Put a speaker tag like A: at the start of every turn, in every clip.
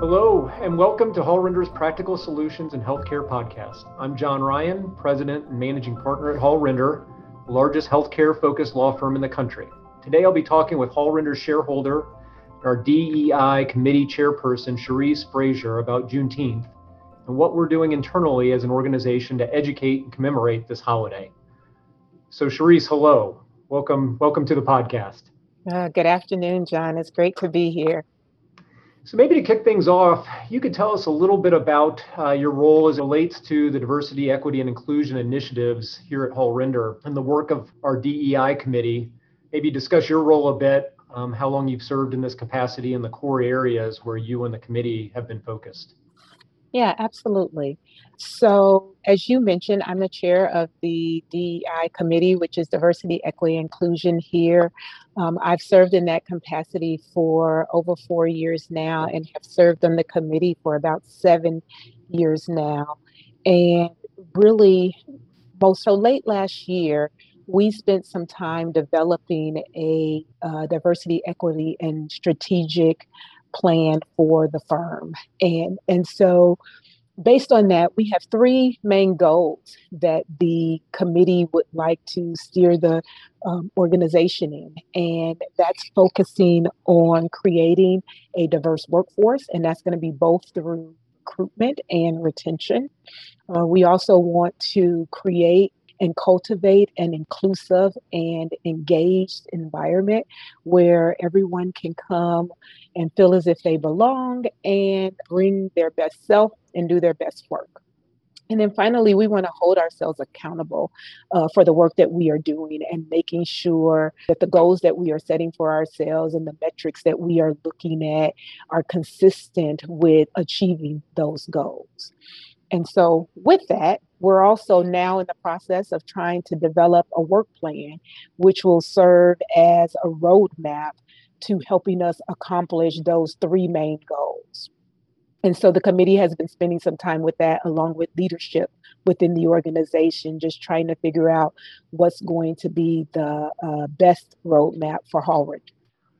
A: Hello, and welcome to Hall Render's Practical Solutions in Healthcare podcast. I'm John Ryan, President and Managing Partner at Hall Render, the largest healthcare focused law firm in the country. Today I'll be talking with Hall Render's shareholder, our DEI committee chairperson, Cherise Frazier, about Juneteenth and what we're doing internally as an organization to educate and commemorate this holiday. So, Cherise, hello. Welcome, welcome to the podcast.
B: Uh, good afternoon, John. It's great to be here.
A: So maybe to kick things off, you could tell us a little bit about uh, your role as it relates to the diversity, equity, and inclusion initiatives here at Hall Render and the work of our DEI committee. Maybe discuss your role a bit, um, how long you've served in this capacity, and the core areas where you and the committee have been focused.
B: Yeah, absolutely. So, as you mentioned, I'm the chair of the DEI committee, which is diversity, equity, inclusion here. Um, I've served in that capacity for over four years now and have served on the committee for about seven years now. And really, most so late last year, we spent some time developing a uh, diversity, equity, and strategic plan for the firm. And, and so, based on that, we have three main goals that the committee would like to steer the um, organization in. And that's focusing on creating a diverse workforce, and that's going to be both through recruitment and retention. Uh, we also want to create and cultivate an inclusive and engaged environment where everyone can come and feel as if they belong and bring their best self and do their best work. And then finally, we want to hold ourselves accountable uh, for the work that we are doing and making sure that the goals that we are setting for ourselves and the metrics that we are looking at are consistent with achieving those goals. And so, with that, we're also now in the process of trying to develop a work plan, which will serve as a roadmap to helping us accomplish those three main goals. And so the committee has been spending some time with that, along with leadership within the organization, just trying to figure out what's going to be the uh, best roadmap for Hall Render.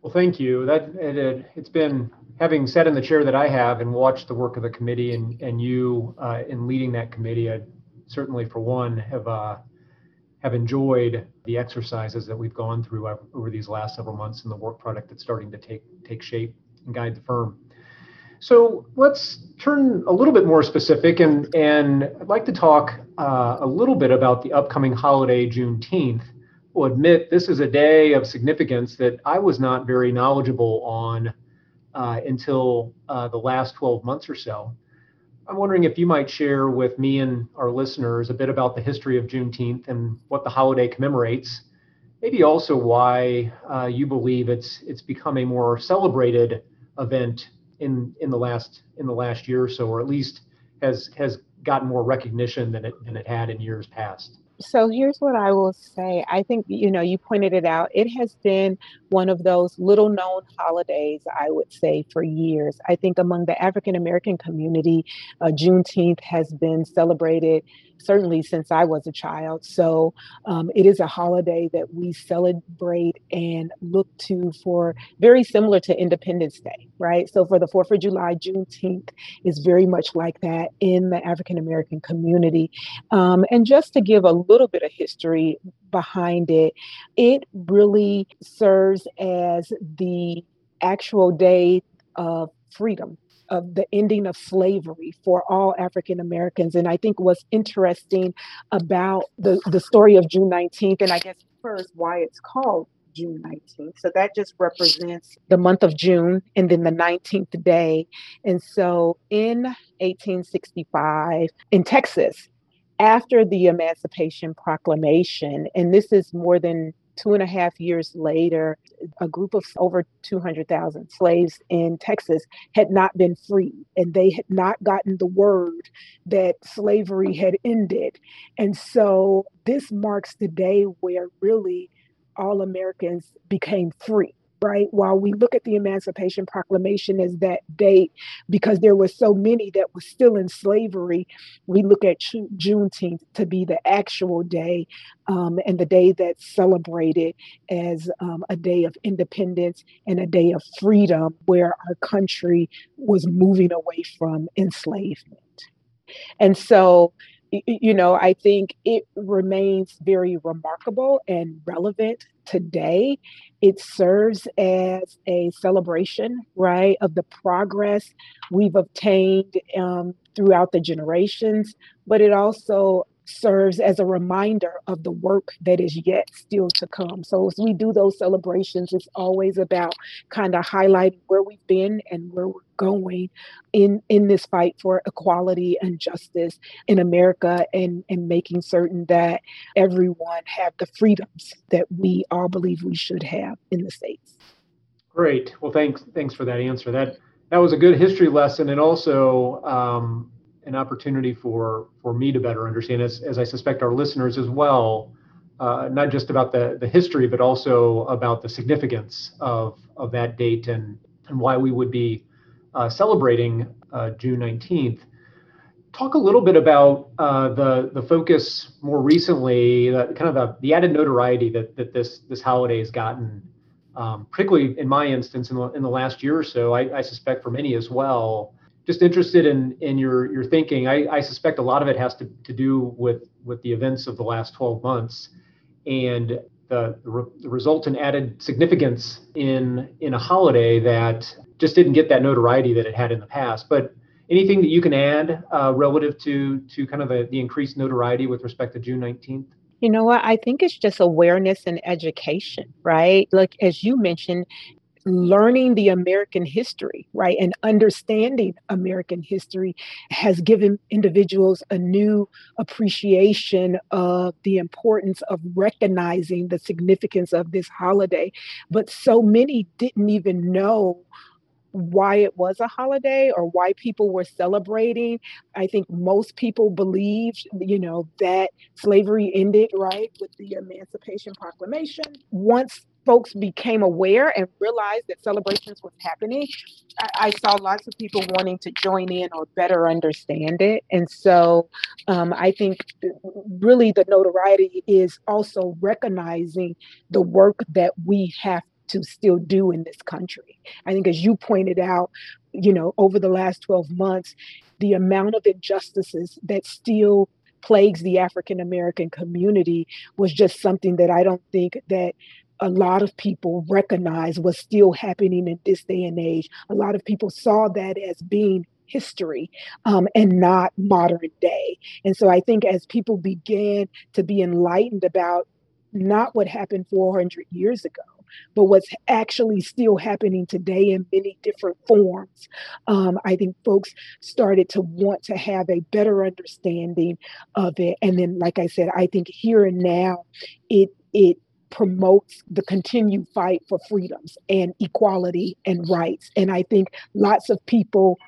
A: Well, thank you. That it, has been having sat in the chair that I have and watched the work of the committee and and you uh, in leading that committee. I certainly, for one, have uh, have enjoyed the exercises that we've gone through over these last several months and the work product that's starting to take take shape and guide the firm. So let's turn a little bit more specific, and and I'd like to talk uh, a little bit about the upcoming holiday, Juneteenth. Will admit this is a day of significance that I was not very knowledgeable on uh, until uh, the last 12 months or so. I'm wondering if you might share with me and our listeners a bit about the history of Juneteenth and what the holiday commemorates. Maybe also why uh, you believe it's it's become a more celebrated event in in the last in the last year or so, or at least has has gotten more recognition than it than it had in years past.
B: So here's what I will say. I think, you know, you pointed it out. It has been one of those little known holidays, I would say, for years. I think among the African American community, uh, Juneteenth has been celebrated certainly since I was a child. So um, it is a holiday that we celebrate and look to for very similar to Independence Day, right? So for the 4th of July, Juneteenth is very much like that in the African American community. Um, and just to give a little bit of history behind it, it really serves as the actual day of freedom of the ending of slavery for all African Americans. And I think what's interesting about the, the story of June 19th, and I guess first why it's called June 19th. So that just represents the month of June and then the 19th day. And so in 1865 in Texas, after the Emancipation Proclamation, and this is more than two and a half years later, a group of over 200,000 slaves in Texas had not been freed and they had not gotten the word that slavery had ended. And so this marks the day where really all Americans became free right? While we look at the Emancipation Proclamation as that date, because there were so many that were still in slavery, we look at Juneteenth to be the actual day um, and the day that's celebrated as um, a day of independence and a day of freedom where our country was moving away from enslavement. And so you know, I think it remains very remarkable and relevant today. It serves as a celebration, right, of the progress we've obtained um, throughout the generations, but it also serves as a reminder of the work that is yet still to come. So as we do those celebrations, it's always about kind of highlighting where we've been and where we're going in in this fight for equality and justice in America and and making certain that everyone have the freedoms that we all believe we should have in the states.
A: Great. Well, thanks thanks for that answer. That that was a good history lesson and also um, an opportunity for for me to better understand, as, as I suspect our listeners as well, uh, not just about the, the history, but also about the significance of, of that date and, and why we would be uh, celebrating uh, June 19th. Talk a little bit about uh, the the focus more recently, kind of the, the added notoriety that, that this this holiday has gotten, um, particularly in my instance in the, in the last year or so. I, I suspect for many as well just interested in in your your thinking. I, I suspect a lot of it has to, to do with with the events of the last 12 months and the, the, re, the resultant added significance in in a holiday that just didn't get that notoriety that it had in the past. But anything that you can add uh, relative to to kind of the, the increased notoriety with respect to June 19th?
B: You know what? I think it's just awareness and education, right? Like, as you mentioned, learning the American history, right, and understanding American history has given individuals a new appreciation of the importance of recognizing the significance of this holiday. But so many didn't even know why it was a holiday or why people were celebrating. I think most people believed, you know, that slavery ended, right, with the Emancipation Proclamation. Once folks became aware and realized that celebrations was happening, I, I, saw lots of people wanting to join in or better understand it. And so um, I think really the notoriety is also recognizing the work that we have to still do in this country. I think, as you pointed out, you know, over the last 12 months, the amount of injustices that still plagues the African American community was just something that I don't think that a lot of people recognize was still happening in this day and age. A lot of people saw that as being history um, and not modern day. And so I think as people began to be enlightened about not what happened 400 years ago, but what's actually still happening today in many different forms. Um, I think folks started to want to have a better understanding of it. And then, like I said, I think here and now, it it promotes the continued fight for freedoms and equality and rights. And I think lots of people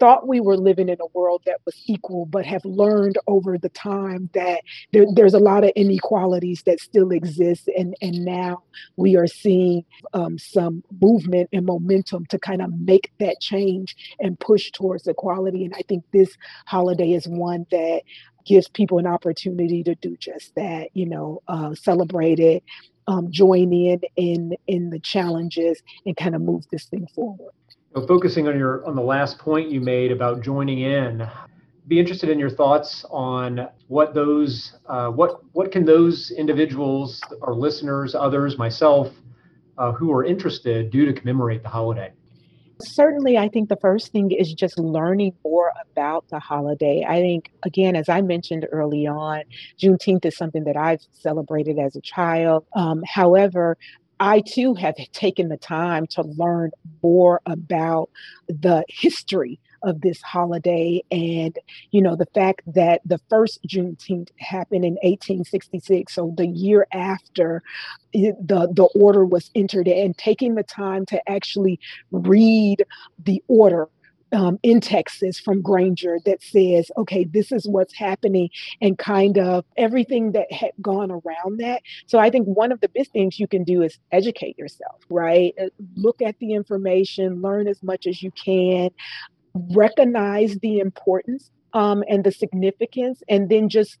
B: thought we were living in a world that was equal, but have learned over the time that there, there's a lot of inequalities that still exist. And, and now we are seeing um, some movement and momentum to kind of make that change and push towards equality. And I think this holiday is one that gives people an opportunity to do just that, you know, uh, celebrate it, um, join in in in the challenges and kind of move this thing forward.
A: So focusing on your on the last point you made about joining in, be interested in your thoughts on what those uh, what what can those individuals or listeners, others, myself, uh, who are interested, do to commemorate the holiday.
B: Certainly, I think the first thing is just learning more about the holiday. I think, again, as I mentioned early on, Juneteenth is something that I've celebrated as a child. Um, however, I too have taken the time to learn more about the history of this holiday and you know the fact that the first Juneteenth happened in 1866 so the year after the the order was entered and taking the time to actually read the order um, in Texas from Granger that says, okay, this is what's happening and kind of everything that had gone around that. So I think one of the best things you can do is educate yourself, right? Uh, look at the information, learn as much as you can, recognize the importance um, and the significance, and then just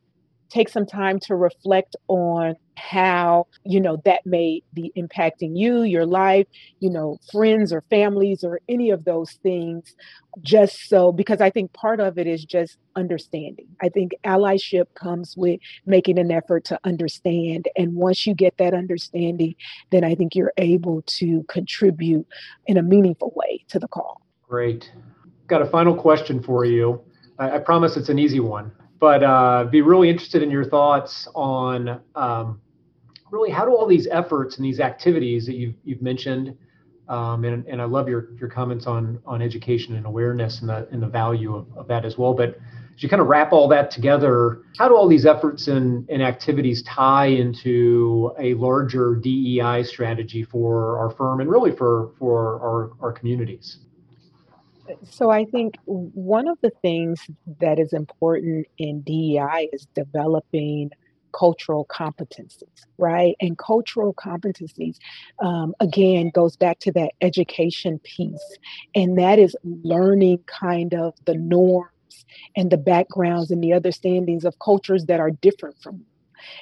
B: take some time to reflect on how you know that may be impacting you your life you know friends or families or any of those things just so because i think part of it is just understanding. I think allyship comes with making an effort to understand and once you get that understanding then i think you're able to contribute in a meaningful way to the call.
A: Great got a final question for you i, I promise it's an easy one but uh, be really interested in your thoughts on um, really how do all these efforts and these activities that you've, you've mentioned, um, and, and I love your, your comments on, on education and awareness and the, and the value of, of that as well. But as you kind of wrap all that together, how do all these efforts and, and activities tie into a larger DEI strategy for our firm and really for, for our, our communities?
B: So I think one of the things that is important in DEI is developing cultural competencies, right? And cultural competencies, um, again, goes back to that education piece. And that is learning kind of the norms and the backgrounds and the understandings of cultures that are different from you.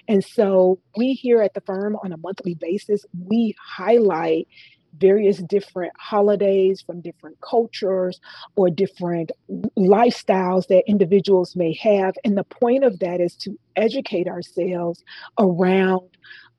B: And so we here at the firm on a monthly basis, we highlight various different holidays from different cultures or different lifestyles that individuals may have. And the point of that is to educate ourselves around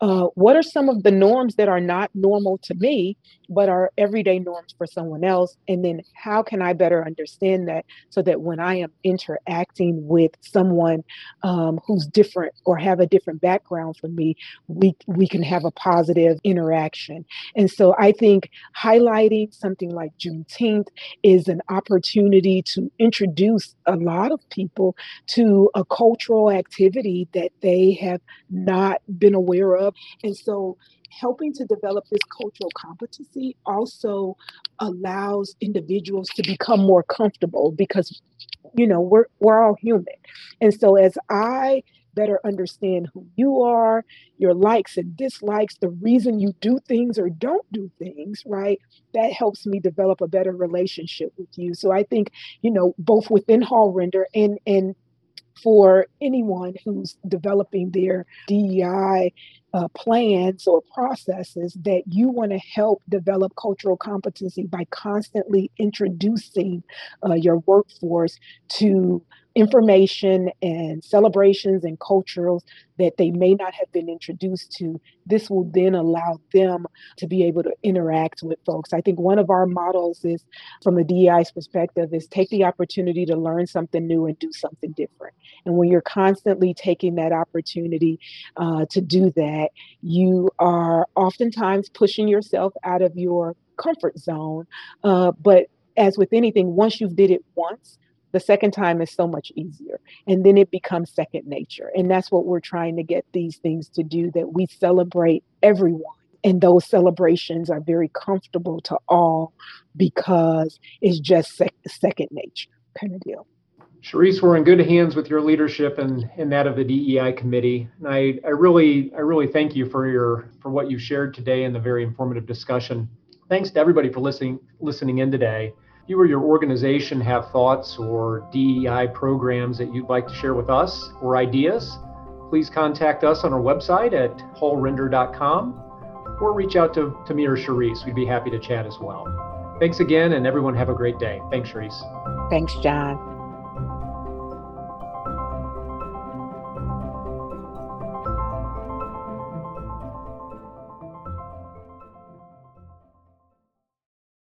B: uh, what are some of the norms that are not normal to me, but are everyday norms for someone else? And then how can I better understand that so that when I am interacting with someone um, who's different or have a different background from me, we, we can have a positive interaction. And so I think highlighting something like Juneteenth is an opportunity to introduce a lot of people to a cultural activity that they have not been aware of and so helping to develop this cultural competency also allows individuals to become more comfortable because you know we're we're all human. And so as I better understand who you are, your likes and dislikes, the reason you do things or don't do things, right? That helps me develop a better relationship with you. So I think, you know, both within Hall Render and and for anyone who's developing their DEI uh, plans or processes that you want to help develop cultural competency by constantly introducing uh, your workforce to information and celebrations and cultures that they may not have been introduced to, this will then allow them to be able to interact with folks. I think one of our models is, from the DEI's perspective, is take the opportunity to learn something new and do something different. And when you're constantly taking that opportunity uh, to do that, you are oftentimes pushing yourself out of your comfort zone. Uh, but as with anything, once you've did it once, the second time is so much easier. And then it becomes second nature. And that's what we're trying to get these things to do that we celebrate everyone. And those celebrations are very comfortable to all because it's just sec- second nature kind of deal.
A: Cherise, we're in good hands with your leadership and, and that of the DEI committee. And I, I really I really thank you for your for what you shared today and the very informative discussion. Thanks to everybody for listening listening in today you or your organization have thoughts or DEI programs that you'd like to share with us or ideas, please contact us on our website at hallrender.com or reach out to, to me or Cherise. We'd be happy to chat as well. Thanks again, and everyone have a great day. Thanks, Cherise.
B: Thanks, John.